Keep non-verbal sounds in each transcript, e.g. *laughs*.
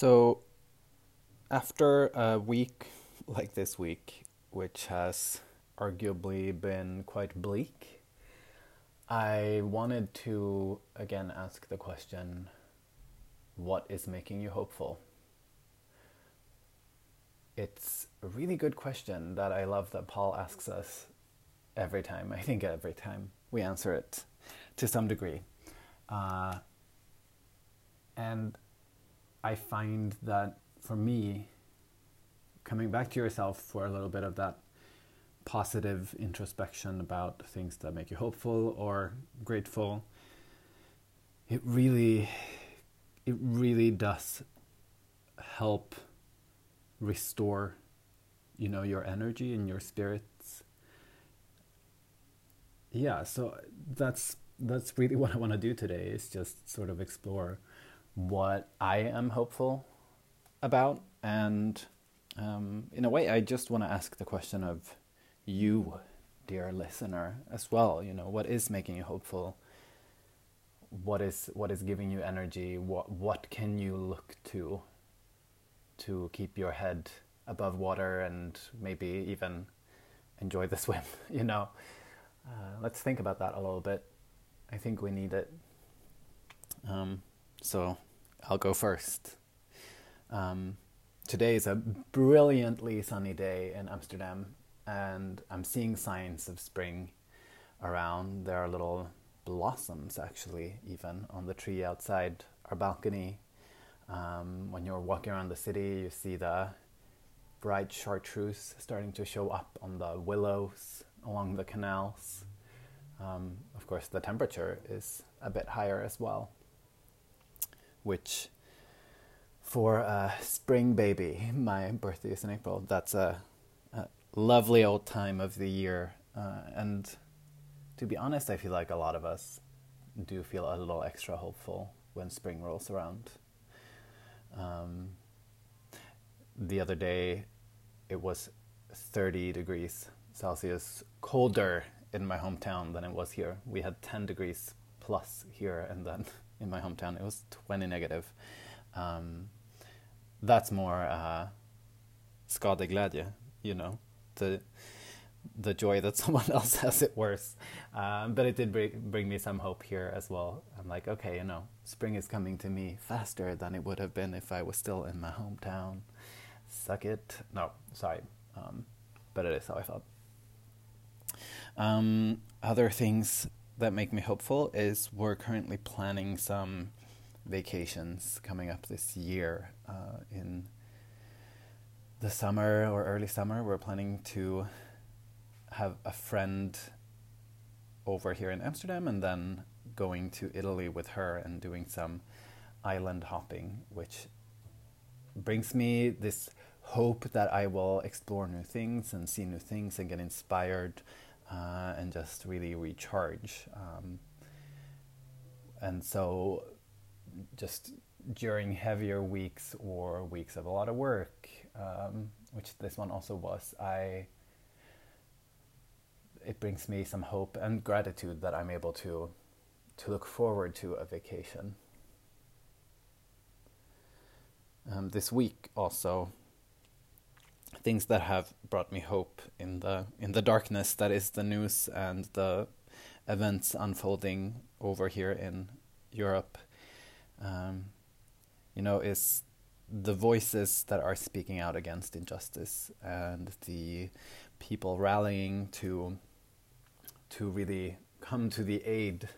So, after a week *laughs* like this week, which has arguably been quite bleak, I wanted to again ask the question what is making you hopeful? It's a really good question that I love that Paul asks us every time. *laughs* I think every time we answer it to some degree. Uh, and I find that for me, coming back to yourself for a little bit of that positive introspection about things that make you hopeful or grateful, it really, it really does help restore, you know, your energy and your spirits. Yeah, so that's that's really *laughs* what I want to do today is just sort of explore what I am hopeful about. And um, in a way, I just want to ask the question of you, dear listener, as well. You know, what is making you hopeful? What is what is giving you energy? What what can you look to to keep your head above water and maybe even enjoy the *laughs* swim? You know, uh, let's think about that a little bit. I think we need it. Um, so I'll go first. Um, today is a brilliantly sunny day in Amsterdam, and I'm seeing signs of spring around. There are little blossoms, actually, even on the tree outside our balcony. Um, when you're walking around the city, you see the bright chartreuse starting to show up on the willows along the canals. Um, of course, the temperature is a bit higher as well which for a spring baby, my birthday is in April, that's a, a lovely old time of the year. Uh, and to be honest, I feel like a lot of us do feel a little extra hopeful when spring rolls around. Um, the other day, it was 30 degrees Celsius colder in my hometown than it was here. We had 10 degrees plus here, and then *laughs* in my hometown. It was 20 negative. Um, that's more uh, skadeglädje, you know, the the joy that *laughs* someone else has it worse. Um, but it did bring, bring me some hope here as well. I'm like, okay, you know, spring is coming to me faster than it would have been if I was still in my hometown. Suck it. No, sorry. Um, but it is how I felt. Um, other things that make me hopeful is we're currently planning some vacations coming up this year uh, in the summer or early summer. We're planning to have a friend over here in Amsterdam and then going to Italy with her and doing some island hopping, which brings me this hope that I will explore new things and see new things and get inspired uh, and just really recharge. Um, and so, just during heavier weeks or weeks of a lot of work, um, which this one also was, I it brings me some hope and gratitude that I'm able to to look forward to a vacation. Um, this week also things that have brought me hope in the in the darkness that is the news and the events unfolding over here in Europe. Um, you know, is the voices that are speaking out against injustice and the people rallying to to really come to the aid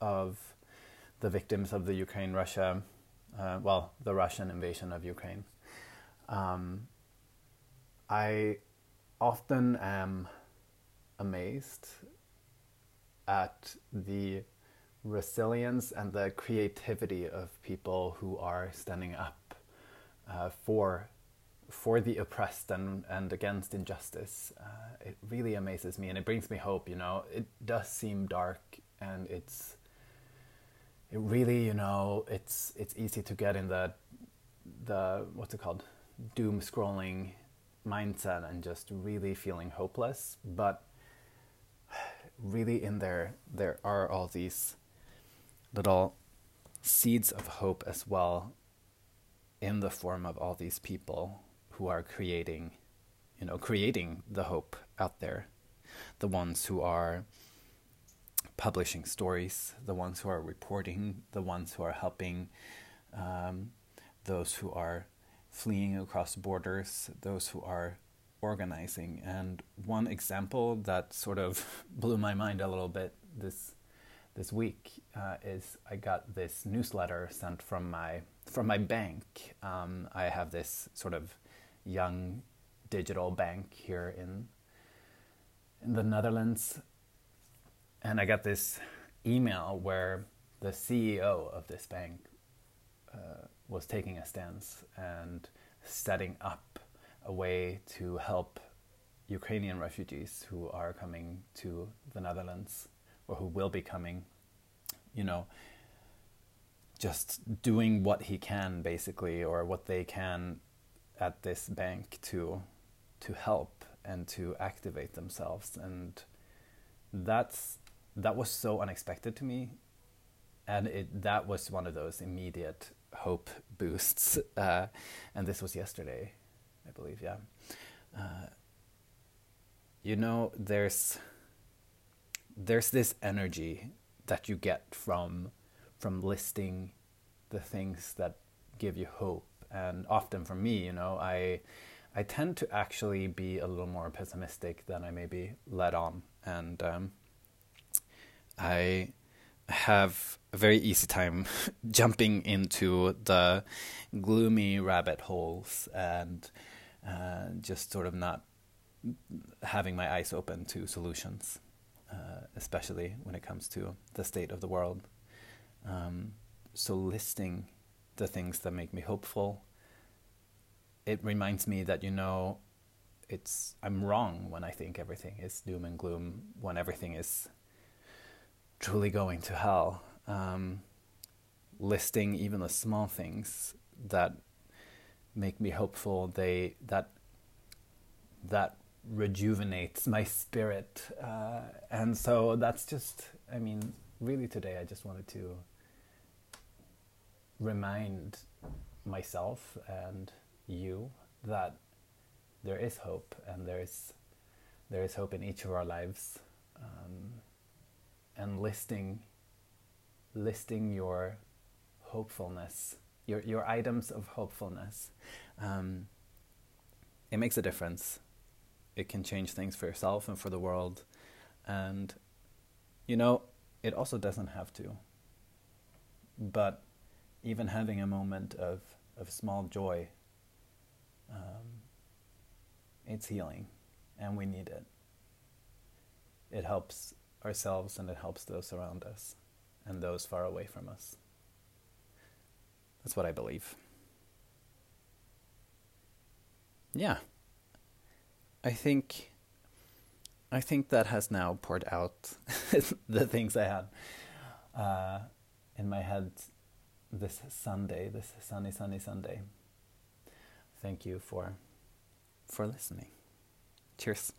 of the victims of the Ukraine Russia, uh, well, the Russian invasion of Ukraine. Um, I often am amazed at the resilience and the creativity of people who are standing up uh, for for the oppressed and, and against injustice. Uh, it really amazes me and it brings me hope. You know, it does seem dark and it's it really you know it's it's easy to get in the the what's it called doom scrolling mindset and just really feeling hopeless. But really, in there, there are all these little seeds of hope as well in the form of all these people who are creating, you know, creating the hope out there, the ones who are publishing stories, the ones who are reporting, the ones who are helping um, those who are fleeing across borders, those who are organizing. And one example that sort of *laughs* blew my mind a little bit this this week uh, is I got this newsletter sent from my from my bank. Um, I have this sort of young digital bank here in in the Netherlands, and I got this email where the CEO of this bank uh, was taking a stance and setting up a way to help Ukrainian refugees who are coming to the Netherlands or who will be coming, you know, just doing what he can basically or what they can at this bank to to help and to activate themselves. And that's that was so unexpected to me and it that was one of those immediate hope boosts. Uh, and this was yesterday, I believe. Yeah. Uh, you know, there's there's this energy that you get from from listing the things that give you hope, and often for me, you know, I I tend to actually be a little more pessimistic than I maybe let on, and um, I have a very easy time *laughs* jumping into the gloomy rabbit holes and uh, just sort of not having my eyes open to solutions, uh, especially when it comes to the state of the world. Um, so, listing the things that make me hopeful, it reminds me that, you know, it's I'm wrong when I think everything is doom and gloom, when everything is truly going to hell, um, listing even the small things that make me hopeful. They that that rejuvenates my spirit, uh, and so that's just. I mean, really, today I just wanted to remind myself and you that there is hope and there is there is hope in each of our lives. Um, and listing listing your hopefulness, your your items of hopefulness. Um, it makes a difference. It can change things for yourself and for the world, and you know it also doesn't have to. But even having a moment of of small joy, um, it's healing, and we need it. It helps ourselves and it helps those around us and those far away from us. That's what I believe. Yeah. I think I think that has now poured out *laughs* the things I had uh, in my head this Sunday, this sunny, sunny Sunday. Thank you for for listening. Cheers.